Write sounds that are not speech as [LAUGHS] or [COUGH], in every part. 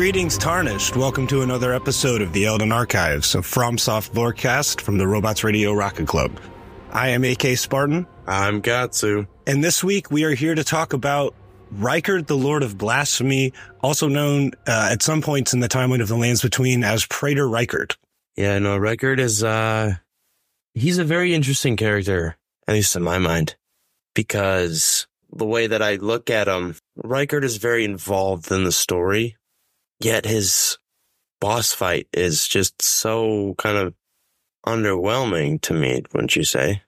Greetings, Tarnished. Welcome to another episode of the Elden Archives, a FromSoft Lorecast from the Robots Radio Rocket Club. I am AK Spartan, I'm Gatsu. and this week we are here to talk about Rykard, the Lord of Blasphemy, also known uh, at some points in the timeline of the Lands Between as Praetor Rykard. Yeah, no, Rykard is, uh, he's a very interesting character, at least in my mind, because the way that I look at him, Rykard is very involved in the story, yet his boss fight is just so kind of underwhelming to me, wouldn't you say?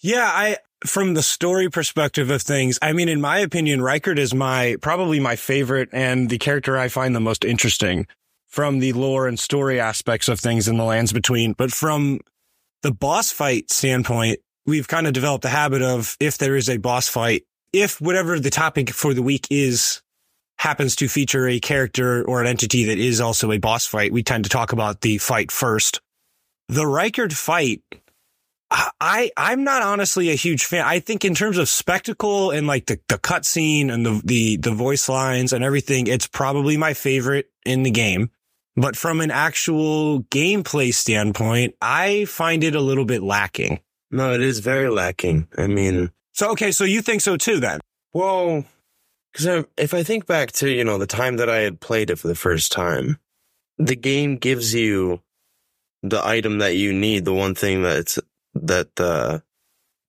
Yeah, I from the story perspective of things, I mean, in my opinion, Rykard is my probably my favorite and the character I find the most interesting from the lore and story aspects of things in the lands between. But from the boss fight standpoint, we've kind of developed a habit of if there is a boss fight, if whatever the topic for the week is happens to feature a character or an entity that is also a boss fight, we tend to talk about the fight first. The Rykard fight I I'm not honestly a huge fan. I think in terms of spectacle and like the the cutscene and the the the voice lines and everything, it's probably my favorite in the game. But from an actual gameplay standpoint, I find it a little bit lacking. No, it is very lacking. I mean, So okay, so you think so too then? well, because if I think back to, you know, the time that I had played it for the first time, the game gives you the item that you need, the one thing that's, that the,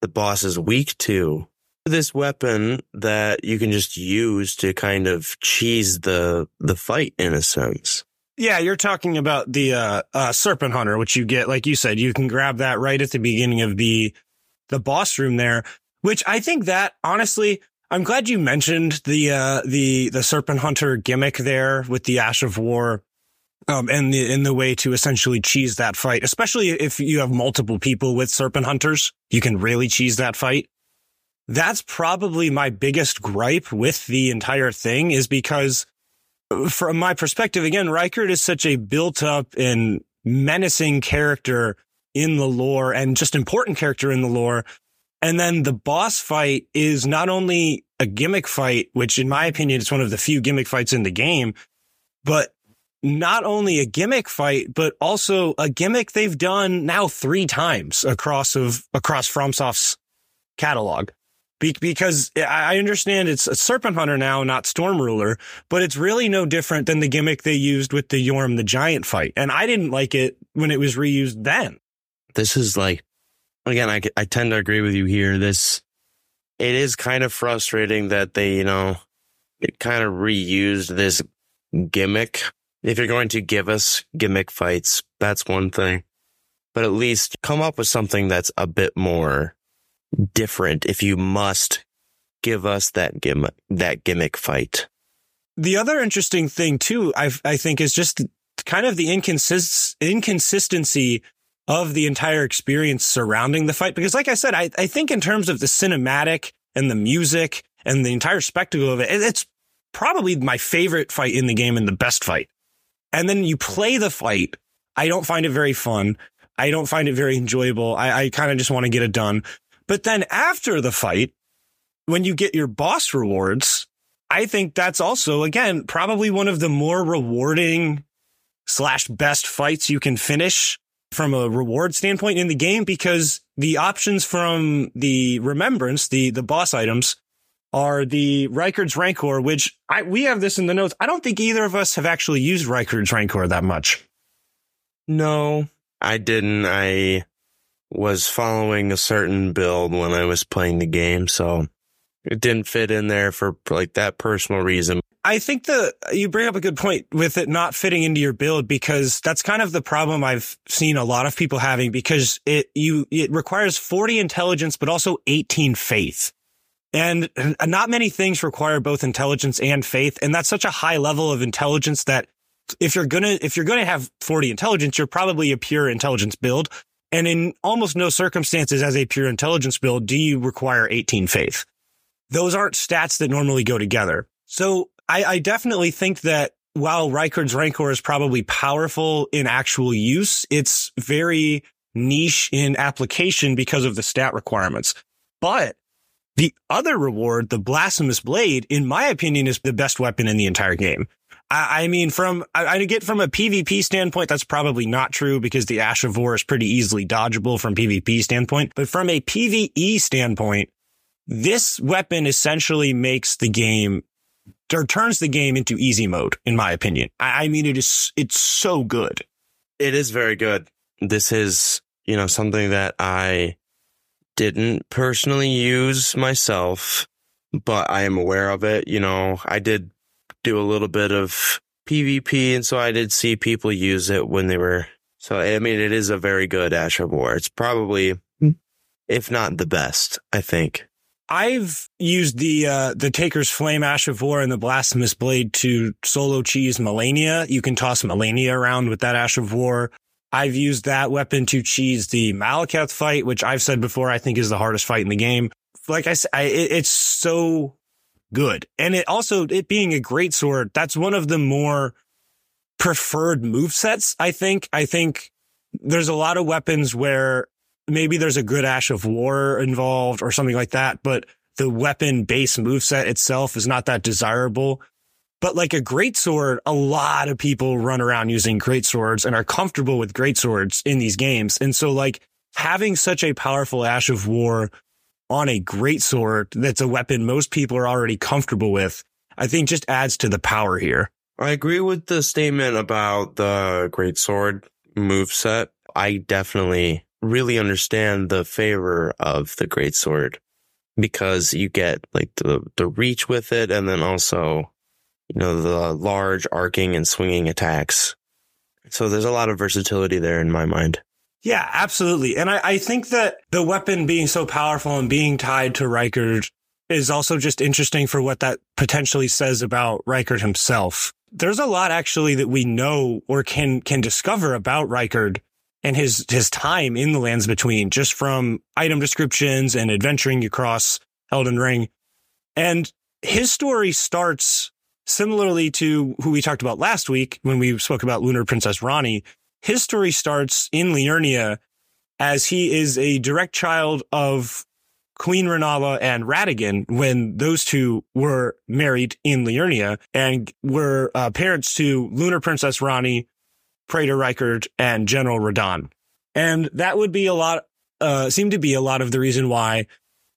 the boss is weak to. This weapon that you can just use to kind of cheese the, the fight in a sense. Yeah, you're talking about the uh, uh, serpent hunter, which you get, like you said, you can grab that right at the beginning of the the boss room there. Which I think that honestly, I'm glad you mentioned the uh, the the serpent hunter gimmick there with the Ash of War, um, and the in the way to essentially cheese that fight, especially if you have multiple people with serpent hunters, you can really cheese that fight. That's probably my biggest gripe with the entire thing is because from my perspective, again, Rykard is such a built up and menacing character in the lore and just important character in the lore. And then the boss fight is not only a gimmick fight, which in my opinion is one of the few gimmick fights in the game, but not only a gimmick fight, but also a gimmick they've done now three times across of across FromSoft's catalog. Be- because I understand it's a Serpent Hunter now, not Storm Ruler, but it's really no different than the gimmick they used with the Yorm the Giant fight. And I didn't like it when it was reused then. this is like again I, I tend to agree with you here. This it is kind of frustrating that they you know it kind of reused this gimmick. If you're going to give us gimmick fights that's one thing. But at least come up with something that's a bit more different if you must give us that gimmick that gimmick fight. The other interesting thing too, I I think is just kind of the inconsist- inconsistency of the entire experience surrounding the fight. Because like I said, I, I think in terms of the cinematic and the music and the entire spectacle of it, it- it's probably my favorite fight in the game and the best fight. And then you play the fight. I don't find it very fun. I don't find it very enjoyable. I, I kind of just want to get it done. But then after the fight, when you get your boss rewards, I think that's also, again, probably one of the more rewarding slash best fights you can finish from a reward standpoint in the game because the options from the remembrance, the, the boss items are the Rykard's Rancor, which I, we have this in the notes. I don't think either of us have actually used Rykard's Rancor that much. no i didn't i was following a certain build when i was playing the game so it didn't fit in there for like that personal reason I think the you bring up a good point with it not fitting into your build because that's kind of the problem I've seen a lot of people having because it you it requires 40 intelligence but also 18 faith. And not many things require both intelligence and faith and that's such a high level of intelligence that if you're going to if you're going to have 40 intelligence you're probably a pure intelligence build and in almost no circumstances as a pure intelligence build do you require 18 faith. Those aren't stats that normally go together. So I, I definitely think that while Rykard's Rancor is probably powerful in actual use, it's very niche in application because of the stat requirements. But the other reward, the Blasphemous Blade, in my opinion, is the best weapon in the entire game. I, I mean, from, I, I get from a PvP standpoint, that's probably not true because the Ash of War is pretty easily dodgeable from PvP standpoint. But from a PvE standpoint, this weapon essentially makes the game or turns the game into easy mode, in my opinion. I, I mean, it is, it's so good. It is very good. This is, you know, something that I didn't personally use myself, but I am aware of it. You know, I did do a little bit of PvP, and so I did see people use it when they were. So, I mean, it is a very good Ash of War. It's probably, hmm. if not the best, I think. I've used the uh, the Taker's Flame Ash of War and the Blasphemous Blade to solo cheese Malenia. You can toss Malenia around with that Ash of War. I've used that weapon to cheese the Maliketh fight, which I've said before I think is the hardest fight in the game. Like I said, it, it's so good, and it also it being a great sword. That's one of the more preferred move sets. I think. I think there's a lot of weapons where maybe there's a good Ash of War involved or something like that, but the weapon base moveset itself is not that desirable. But like a great sword, a lot of people run around using great swords and are comfortable with great swords in these games. And so like having such a powerful Ash of War on a great sword that's a weapon most people are already comfortable with, I think just adds to the power here. I agree with the statement about the great sword move set. I definitely really understand the favor of the great sword because you get like the the reach with it and then also you know the large arcing and swinging attacks. So there's a lot of versatility there in my mind. Yeah absolutely. And i, I think that the weapon being so powerful and being tied to Rykard is also just interesting for what that potentially says about Rykard himself. There's a lot actually that we know or can can discover about Rykard and his his time in the lands between just from item descriptions and adventuring across Elden Ring. And his story starts similarly to who we talked about last week when we spoke about Lunar Princess Ranni. His story starts in Liurnia as he is a direct child of Queen Rennala and Radagon when those two were married in Liurnia and were uh, parents to Lunar Princess Ranni, Praetor Rykard and General Radahn. And that would be a lot, uh, seem to be a lot of the reason why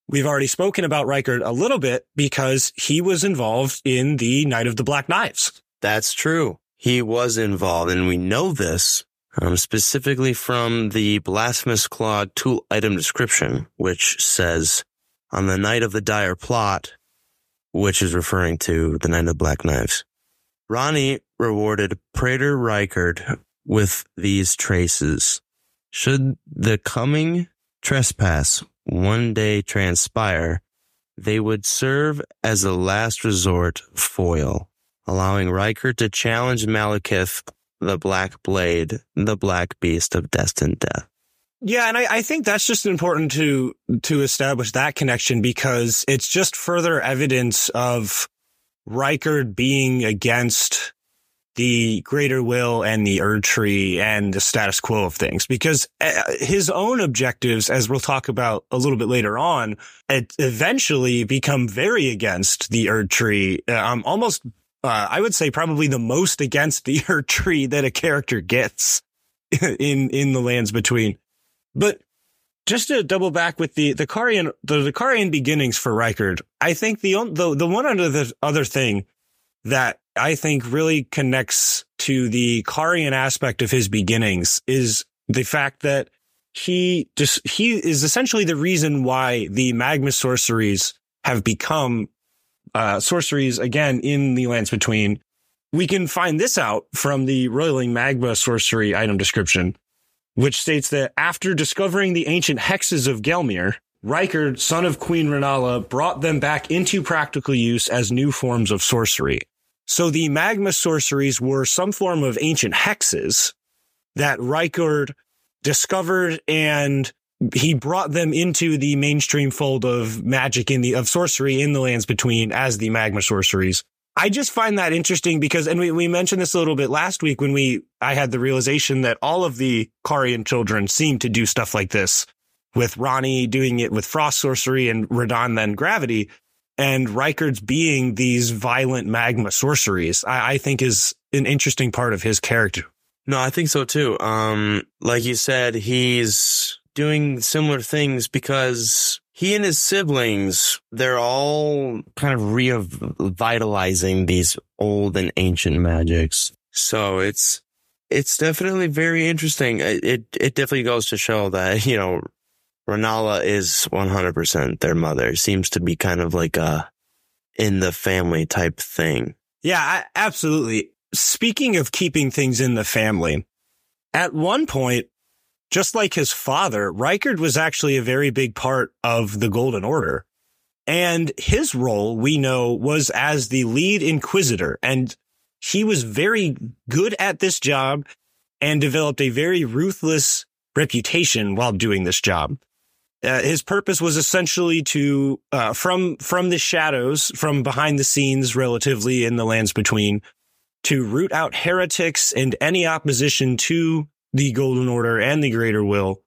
we've already spoken about Rykard a little bit because he was involved in the Night of the Black Knives. That's true. He was involved and we know this um, specifically from the Blasphemous Claw tool item description, which says on the night of the dire plot, which is referring to the Night of the Black Knives. Ranni rewarded Praetor Rykard with these traces. Should the coming trespass one day transpire, they would serve as a last resort foil, allowing Rykard to challenge Maliketh, the Black Blade, the Black Beast of Destined Death. Yeah, and I, I, think that's just important to to establish that connection because it's just further evidence of Rykard being against the greater will and the Erdtree and the status quo of things because uh, his own objectives, as we'll talk about a little bit later on, eventually become very against the Erdtree. Um, almost, uh, I would say probably the most against the [LAUGHS] Erdtree that a character gets [LAUGHS] in, in the lands between. But just to double back with the the Carian the, Carian beginnings for Rykard, I think the the the one under the other thing that I think really connects to the Carian aspect of his beginnings is the fact that he just he is essentially the reason why the magma sorceries have become uh, sorceries again in the lands between. We can find this out from the Roiling Magma sorcery item description which states that after discovering the ancient hexes of Gelmir, Rykard, son of Queen Rennala, brought them back into practical use as new forms of sorcery. So the magma sorceries were some form of ancient hexes that Rykard discovered and he brought them into the mainstream fold of magic in the, of sorcery in the lands between as the magma sorceries. I just find that interesting because, and we, we mentioned this a little bit last week when we, I had the realization that all of the Carian children seem to do stuff like this with Ranni doing it with frost sorcery and Radahn then gravity. And Rykard's being these violent magma sorceries, I, I think is an interesting part of his character. No, I think so too. Um, like you said, he's doing similar things because he and his siblings, they're all kind of revitalizing these old and ancient magics. So it's, it's definitely very interesting. It, it definitely goes to show that, you know, Rennala is 100% their mother. Seems to be kind of like a in the family type thing. Yeah, I, absolutely. Speaking of keeping things in the family, at one point, just like his father, Rykard was actually a very big part of the Golden Order. And his role, we know, was as the lead inquisitor. And he was very good at this job and developed a very ruthless reputation while doing this job. Uh, his purpose was essentially to, uh, from, from the shadows, from behind the scenes, relatively in the lands between, to root out heretics and any opposition to the Golden Order and the Greater Will,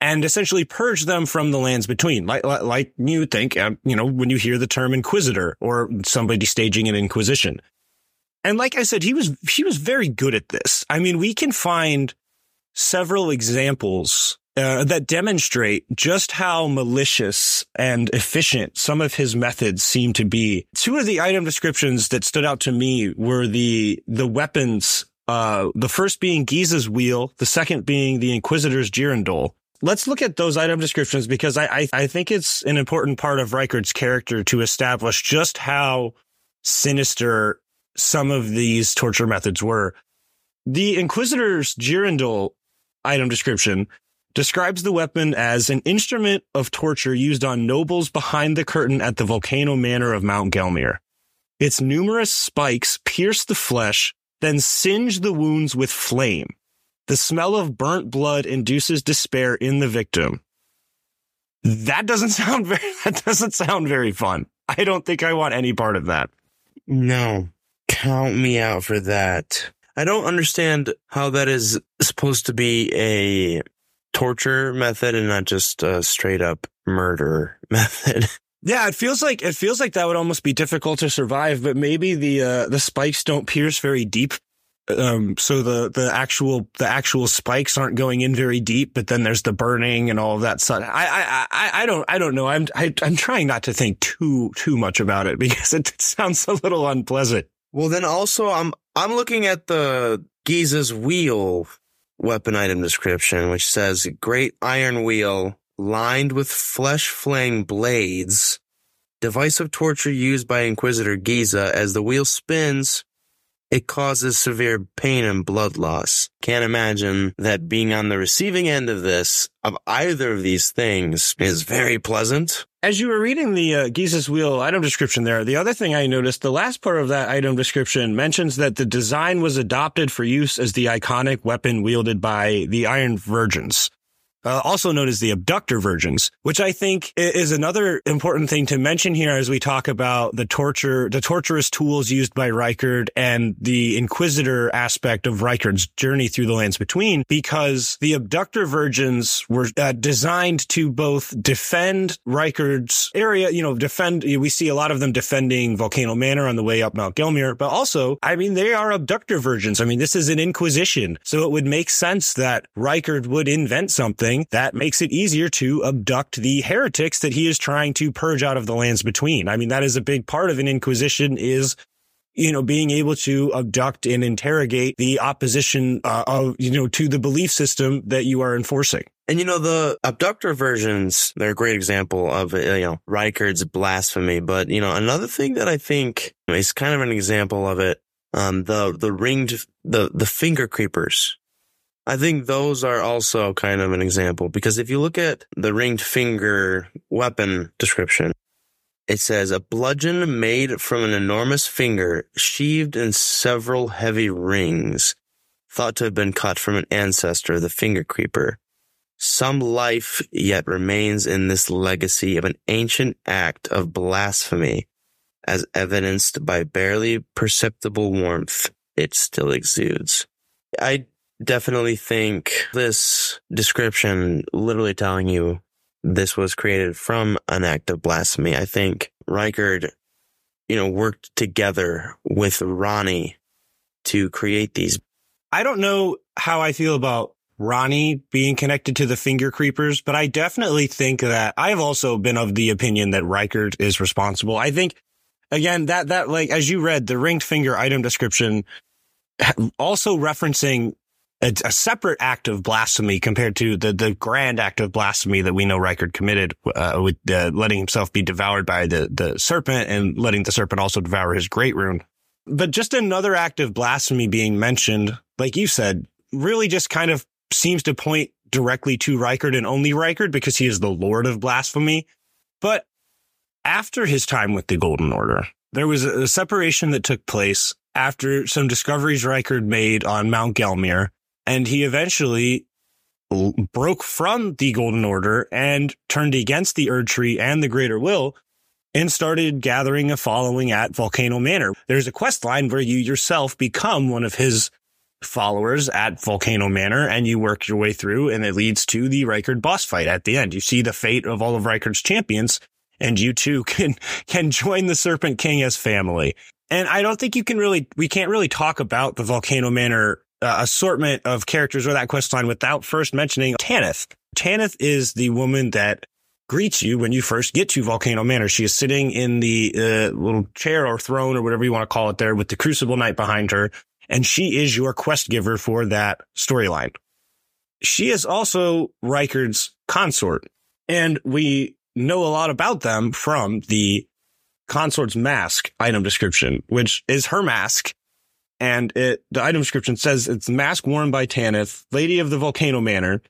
and essentially purge them from the lands between. Like, like you think, um, you know, when you hear the term Inquisitor or somebody staging an Inquisition. And like I said, he was, he was very good at this. I mean, we can find several examples uh, that demonstrate just how malicious and efficient some of his methods seem to be. Two of the item descriptions that stood out to me were the the weapons. Uh, the first being Ghiza's wheel, the second being the Inquisitor's girandole. Let's look at those item descriptions because I, I, I think it's an important part of Rykard's character to establish just how sinister some of these torture methods were. The Inquisitor's girandole item description describes the weapon as an instrument of torture used on nobles behind the curtain at the volcano manor of Mount Gelmir. Its numerous spikes pierce the flesh, then singe the wounds with flame. The smell of burnt blood induces despair in the victim. That doesn't [LAUGHS] sound very, that doesn't sound very fun. I don't think I want any part of that. No, count me out for that. I don't understand how that is supposed to be a torture method and not just a straight up murder [LAUGHS] method. Yeah, it feels like it feels like that would almost be difficult to survive, but maybe the uh, the spikes don't pierce very deep. Um, so the the actual the actual spikes aren't going in very deep, but then there's the burning and all of that stuff. I I I, I don't I don't know. I'm I, am i am trying not to think too too much about it [LAUGHS] because it sounds a little unpleasant. Well, then also I'm I'm looking at the Ghiza's wheel weapon item description, which says great iron wheel lined with flesh flaying blades, device of torture used by Inquisitor Ghiza as the wheel spins. It causes severe pain and blood loss. Can't imagine that being on the receiving end of this, of either of these things, is very pleasant. As you were reading the uh, Ghiza's Wheel item description there, the other thing I noticed, the last part of that item description mentions that the design was adopted for use as the iconic weapon wielded by the Iron Virgins uh, also known as the abductor virgins, which I think is another important thing to mention here as we talk about the torture, the torturous tools used by Rykard and the inquisitor aspect of Rykard's journey through the lands between, because the abductor virgins were uh, designed to both defend Rykard's area, you know, defend, we see a lot of them defending Volcano Manor on the way up Mount Gelmir, but also, I mean, they are abductor virgins. I mean, this is an inquisition. So it would make sense that Rykard would invent something that makes it easier to abduct the heretics that he is trying to purge out of the lands between. I mean, that is a big part of an inquisition is you know, being able to abduct and interrogate the opposition uh, of, you know, to the belief system that you are enforcing. And you know, the abductor virgins, they're a great example of, uh, you know, Rykard's blasphemy. But, you know, another thing that I think is kind of an example of it, um, the, the ringed, the, the finger creepers. I think those are also kind of an example because if you look at the ringed finger weapon description, it says a bludgeon made from an enormous finger sheathed in several heavy rings, thought to have been cut from an ancestor, of the finger creeper. Some life yet remains in this legacy of an ancient act of blasphemy, as evidenced by barely perceptible warmth it still exudes. I definitely think this description literally telling you this was created from an act of blasphemy. I think Rykard, you know, worked together with Ranni to create these. I don't know how I feel about Ranni being connected to the finger creepers, but I definitely think that I've also been of the opinion that Rykard is responsible. I think again that that like as you read the ringed finger item description also referencing a, a, separate act of blasphemy compared to the the grand act of blasphemy that we know Rykard committed uh, with uh, letting himself be devoured by the the serpent and letting the serpent also devour his great rune. But just another act of blasphemy being mentioned, like you said, really just kind of seems to point directly to Rykard and only Rykard because he is the Lord of Blasphemy. But after his time with the Golden Order, there was a separation that took place after some discoveries Rykard made on Mount Gelmir, and he eventually broke from the Golden Order and turned against the Erdtree and the Greater Will and started gathering a following at Volcano Manor. There's a quest line where you yourself become one of his followers at Volcano Manor and you work your way through and it leads to the Rykard boss fight at the end. You see the fate of all of Rykard's champions and you too [LAUGHS] can, can join the Serpent King as family. And I don't think you can really, we can't really talk about the Volcano Manor uh, assortment of characters or that quest line without first mentioning Tanith. Tanith is the woman that greets you when you first get to Volcano Manor. She is sitting in the uh, little chair or throne or whatever you want to call it there with the Crucible Knight behind her and she is your quest giver for that storyline. She is also Rykard's consort, and we know a lot about them from the consort's mask item description, which is her mask. And it, the item description says it's mask worn by Tanith, Lady of the Volcano Manor,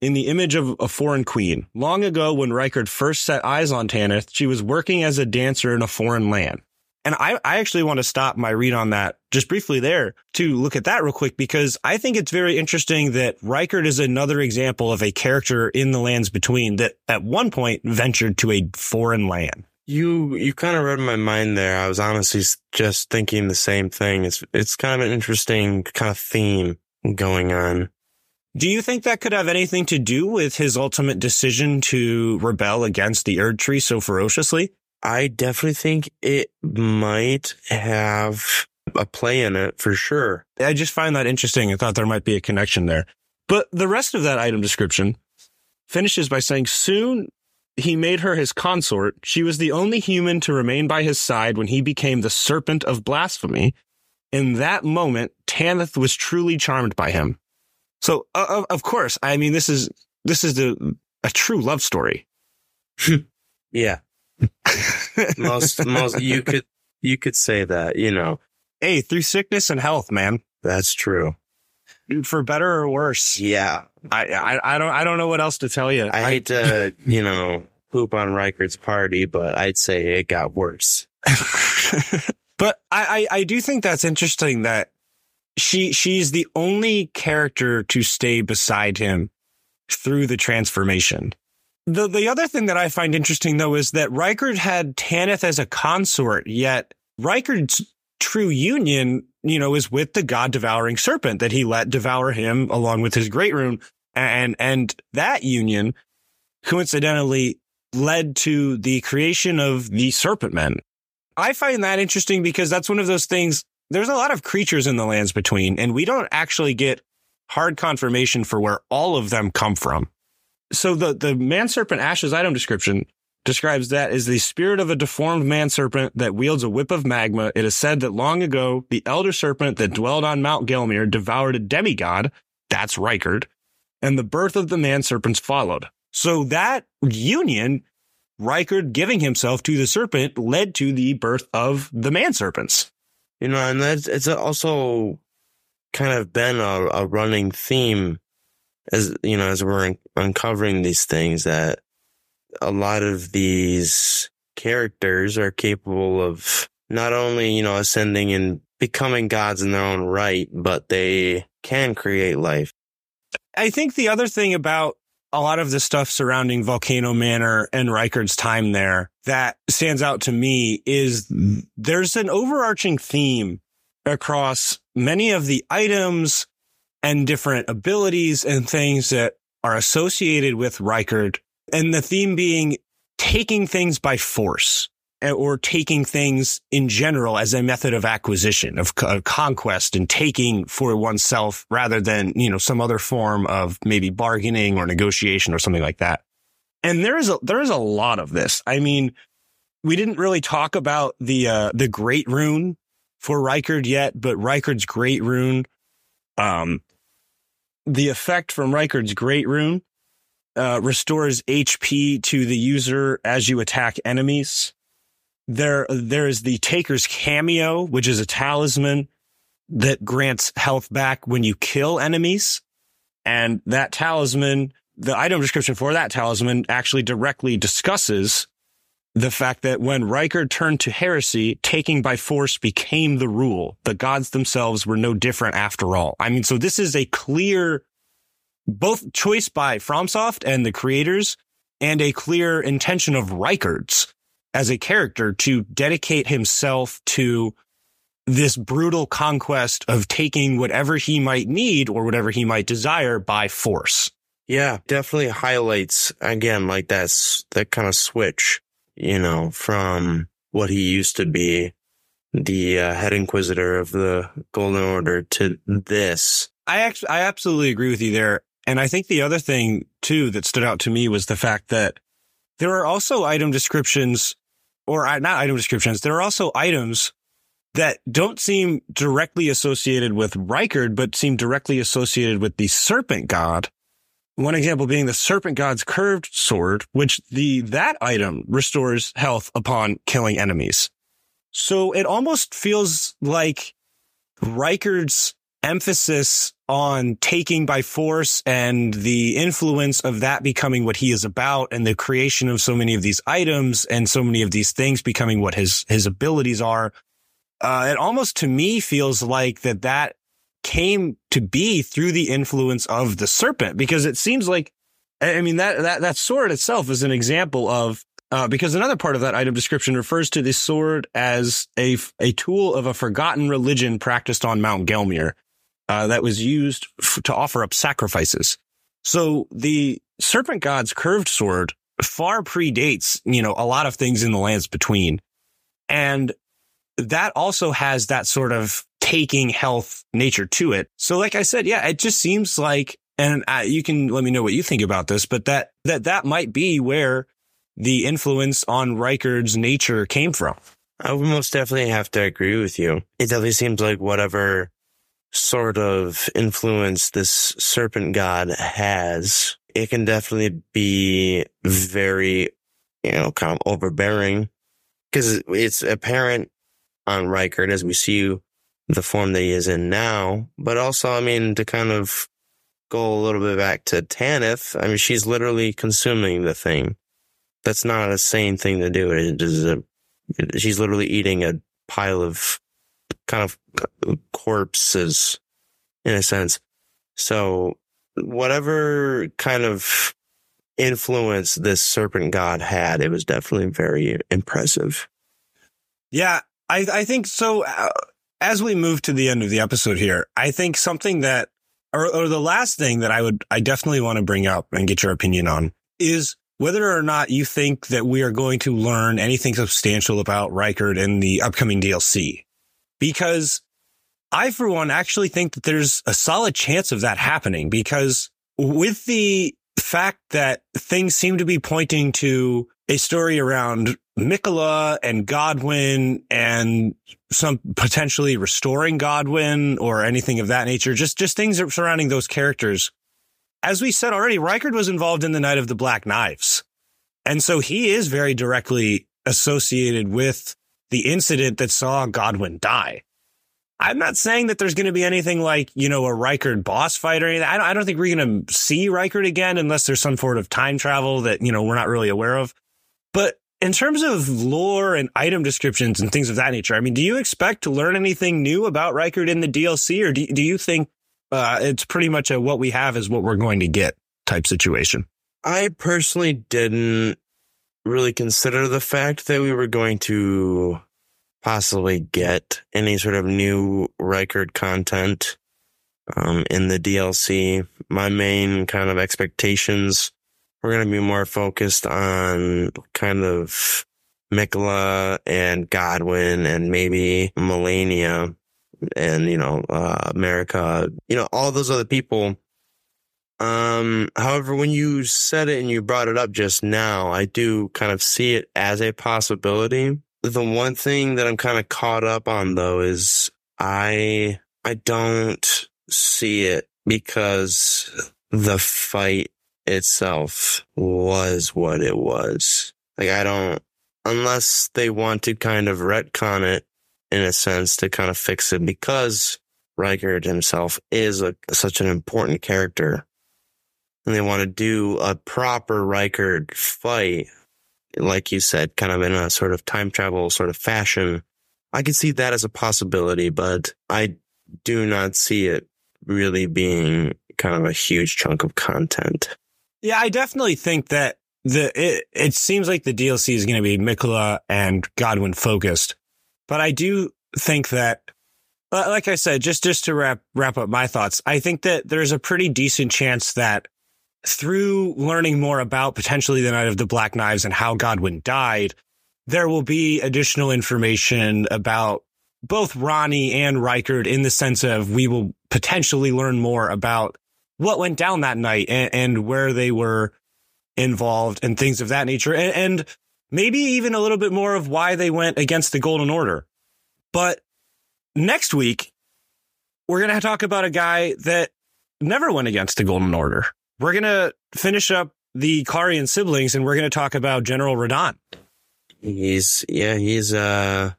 in the image of a foreign queen. Long ago, when Rykard first set eyes on Tanith, she was working as a dancer in a foreign land. And I, I actually want to stop my read on that just briefly there to look at that real quick because I think it's very interesting that Rykard is another example of a character in the lands between that at one point ventured to a foreign land. You you kind of read my mind there. I was honestly just thinking the same thing. It's it's kind of an interesting kind of theme going on. Do you think that could have anything to do with his ultimate decision to rebel against the Erdtree so ferociously? I definitely think it might have a play in it for sure. I just find that interesting. I thought there might be a connection there. But the rest of that item description finishes by saying soon he made her his consort. She was the only human to remain by his side when he became the serpent of blasphemy. In that moment, Tanith was truly charmed by him. So, uh, of course, I mean, this is, this is the, a true love story. [LAUGHS] yeah [LAUGHS] most most you could you could say that, you know. Hey, through sickness and health, man. That's true. For better or worse. Yeah. I, I, I don't I don't know what else to tell you. I, I hate to, you know, poop on Rykard's party, but I'd say it got worse. [LAUGHS] but I, I, I do think that's interesting that she she's the only character to stay beside him through the transformation. The the other thing that I find interesting though is that Rykard had Tanith as a consort, yet Rykard's true union, you know, is with the god devouring serpent that he let devour him along with his great rune. And and that union coincidentally led to the creation of the serpent men. I find that interesting because that's one of those things. There's a lot of creatures in the lands between, and we don't actually get hard confirmation for where all of them come from. So the, the man serpent ashes item description describes that as the spirit of a deformed man serpent that wields a whip of magma. It is said that long ago, the elder serpent that dwelled on Mount Gelmir devoured a demigod. That's Rykard. And the birth of the man serpents followed. So that union, Rykard giving himself to the serpent led to the birth of the man serpents. You know, and that's, it's also kind of been a, a running theme as you know, as we're un- uncovering these things, that a lot of these characters are capable of not only you know ascending and becoming gods in their own right, but they can create life. I think the other thing about a lot of the stuff surrounding Volcano Manor and Rykard's time there that stands out to me is there's an overarching theme across many of the items and different abilities and things that are associated with Rykard. And the theme being taking things by force. Or taking things in general as a method of acquisition, of, of conquest and taking for oneself rather than, you know, some other form of maybe bargaining or negotiation or something like that. And there is a, there is a lot of this. I mean, we didn't really talk about the, uh, the great rune for Rykard yet, but Rykard's great rune, um, the effect from Rykard's great rune, uh, restores HP to the user as you attack enemies. There, there is the Taker's Cameo, which is a talisman that grants health back when you kill enemies. And that talisman, the item description for that talisman actually directly discusses the fact that when Rykard turned to heresy, taking by force became the rule. The gods themselves were no different after all. I mean, so this is a clear, both choice by FromSoft and the creators and a clear intention of Rykard's as a character to dedicate himself to this brutal conquest of taking whatever he might need or whatever he might desire by force. Yeah, definitely highlights again, like that's that kind of switch, you know, from what he used to be, the uh, head inquisitor of the Golden Order to this. I actually, I absolutely agree with you there. And I think the other thing too that stood out to me was the fact that there are also item descriptions or uh, not item descriptions. There are also items that don't seem directly associated with Rykard, but seem directly associated with the serpent god. One example being the serpent god's curved sword, which the, that item restores health upon killing enemies. So it almost feels like Rykard's emphasis on taking by force and the influence of that becoming what he is about and the creation of so many of these items and so many of these things becoming what his, his abilities are. Uh, it almost to me feels like that that came to be through the influence of the serpent because it seems like, I mean, that, that, that sword itself is an example of uh, because another part of that item description refers to this sword as a, a tool of a forgotten religion practiced on Mount Gelmir uh, that was used f- to offer up sacrifices. So the serpent god's curved sword far predates, you know, a lot of things in the lands between. And that also has that sort of taking health nature to it. So like I said, yeah, it just seems like, and uh, you can let me know what you think about this, but that, that, that might be where the influence on Rykard's nature came from. I would most definitely have to agree with you. It definitely seems like whatever sort of influence this serpent god has, it can definitely be very, you know, kind of overbearing because it's apparent on Rykard as we see the form that he is in now. But also, I mean, to kind of go a little bit back to Tanith, I mean, she's literally consuming the thing. That's not a sane thing to do. It is a, she's literally eating a pile of kind of corpses in a sense. So whatever kind of influence this serpent god had, it was definitely very impressive. Yeah, I, I think so. Uh, as we move to the end of the episode here, I think something that, or, or the last thing that I would, I definitely want to bring up and get your opinion on is whether or not you think that we are going to learn anything substantial about Rykard in the upcoming DLC because I, for one, actually think that there's a solid chance of that happening because with the fact that things seem to be pointing to a story around Miquella and Godwin and some potentially restoring Godwin or anything of that nature, just, just things surrounding those characters. As we said already, Rykard was involved in the Night of the Black Knives. And so he is very directly associated with the incident that saw Godwin die. I'm not saying that there's going to be anything like, you know, a Rykard boss fight or anything. I don't, I don't think we're going to see Rykard again unless there's some sort of time travel that, you know, we're not really aware of. But in terms of lore and item descriptions and things of that nature, I mean, do you expect to learn anything new about Rykard in the DLC or do, do you think uh, it's pretty much a what we have is what we're going to get type situation? I personally didn't really consider the fact that we were going to possibly get any sort of new Rykard content um, in the DLC. My main kind of expectations were going to be more focused on kind of Miquella and Godwin and maybe Malenia and, you know, uh, America, you know, all those other people. Um, however, when you said it and you brought it up just now, I do kind of see it as a possibility. The one thing that I'm kind of caught up on though is I, I don't see it because the fight itself was what it was. Like, I don't, unless they want to kind of retcon it in a sense to kind of fix it because Rykard himself is a, such an important character and they want to do a proper Rykard fight, like you said, kind of in a sort of time travel sort of fashion. I could see that as a possibility, but I do not see it really being kind of a huge chunk of content. Yeah, I definitely think that the it, it seems like the DLC is going to be Miquella and Godwin focused, but I do think that, like I said, just just to wrap wrap up my thoughts, I think that there's a pretty decent chance that through learning more about potentially the Night of the Black Knives and how Godwin died, there will be additional information about both Ranni and Rykard in the sense of we will potentially learn more about what went down that night and, and where they were involved and things of that nature. And, and maybe even a little bit more of why they went against the Golden Order. But next week, we're going to talk about a guy that never went against the Golden Order. We're going to finish up the Carian siblings and we're going to talk about General Radahn. He's, yeah, he's, uh,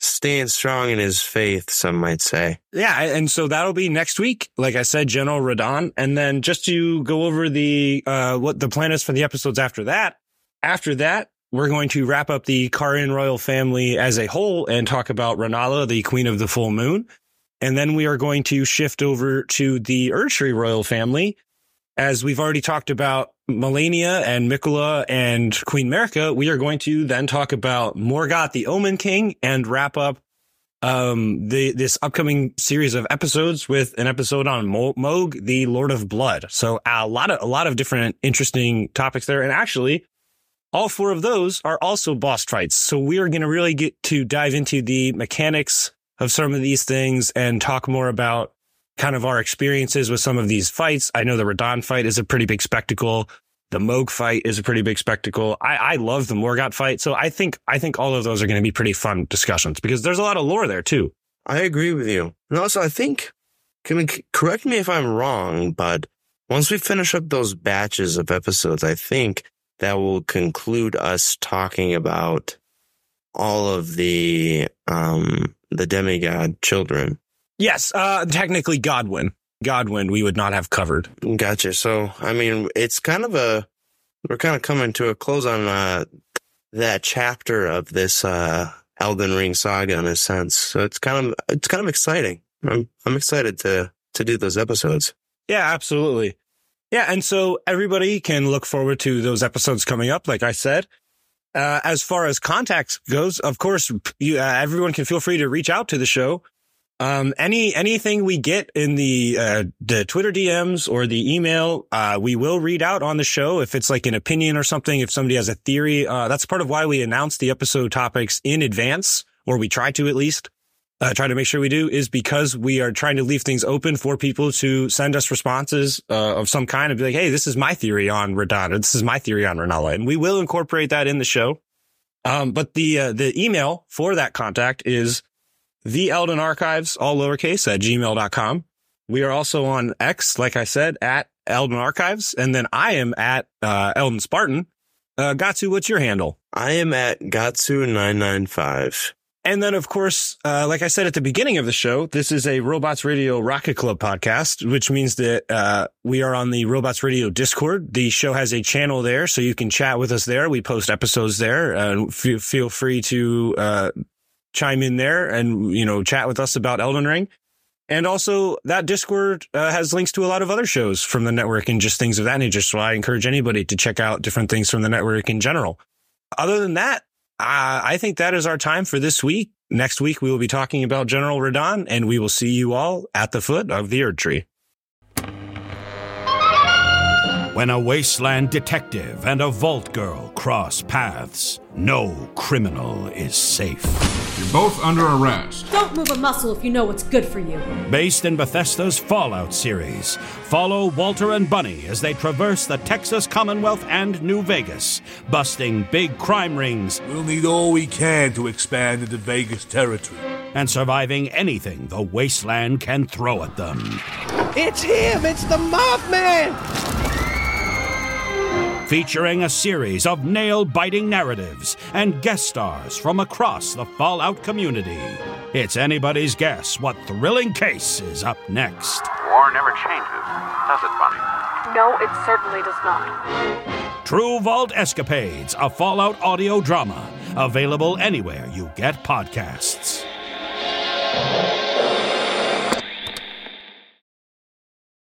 staying strong in his faith, some might say. Yeah. And so that'll be next week. Like I said, General Radahn. And then just to go over the, uh, what the plan is for the episodes after that. After that, we're going to wrap up the Carian royal family as a whole and talk about Rennala, the queen of the full moon. And then we are going to shift over to the Erdtree royal family. As we've already talked about Malenia and Miquella and Queen Marika, we are going to then talk about Morgott, the Omen King, and wrap up um, the this upcoming series of episodes with an episode on Mo- Mohg, the Lord of Blood. So a lot of a lot of different interesting topics there, and actually, all four of those are also boss fights. So we are going to really get to dive into the mechanics of some of these things and talk more about kind of our experiences with some of these fights. I know the Radahn fight is a pretty big spectacle. The Mohg fight is a pretty big spectacle. I, I love the Morgott fight. So I think, I think all of those are going to be pretty fun discussions because there's a lot of lore there too. I agree with you. And also, I think, can we correct me if I'm wrong, but once we finish up those batches of episodes, I think that will conclude us talking about all of the, um, the demigod children. Yes, uh, technically Godwin. Godwin, we would not have covered. Gotcha. So, I mean, it's kind of a, we're kind of coming to a close on, uh, that chapter of this, uh, Elden Ring saga in a sense. So it's kind of, it's kind of exciting. I'm, I'm excited to, to do those episodes. Yeah, absolutely. Yeah. And so everybody can look forward to those episodes coming up. Like I said, uh, as far as contacts goes, of course, you, uh, everyone can feel free to reach out to the show um, any anything we get in the uh, the Twitter DMs or the email, uh, we will read out on the show if it's like an opinion or something. If somebody has a theory, uh, that's part of why we announce the episode topics in advance, or we try to at least uh, try to make sure we do, is because we are trying to leave things open for people to send us responses uh, of some kind and be like, "Hey, this is my theory on Radahn. This is my theory on Rennala," and we will incorporate that in the show. Um, but the uh, the email for that contact is the Elden Archives, all lowercase at gmail.com. We are also on X, like I said, at Elden Archives. And then I am at, uh, Elden Spartan. Uh, Gatsu, what's your handle? I am at Gatsu995. And then, of course, uh, like I said at the beginning of the show, this is a Robots Radio Rocket Club podcast, which means that uh, we are on the Robots Radio Discord. The show has a channel there, so you can chat with us there. We post episodes there, and f- feel free to uh, chime in there and, you know, chat with us about Elden Ring. And also that Discord uh, has links to a lot of other shows from the network and just things of that nature. So I encourage anybody to check out different things from the network in general. Other than that, uh, I think that is our time for this week. Next week, we will be talking about General Radahn and we will see you all at the foot of the Erdtree. When a wasteland detective and a vault girl cross paths, no criminal is safe. You're both under arrest. Don't move a muscle if you know what's good for you. Based in Bethesda's Fallout series, follow Walter and Bunny as they traverse the Texas Commonwealth and New Vegas, busting big crime rings We'll need all we can to expand into Vegas territory. and surviving anything the wasteland can throw at them. It's him! It's the Mothman! Featuring a series of nail biting narratives and guest stars from across the Fallout community. It's anybody's guess what thrilling case is up next. War never changes, does it, Bunny? No, it certainly does not. True Vault Escapades, a Fallout audio drama. Available anywhere you get podcasts.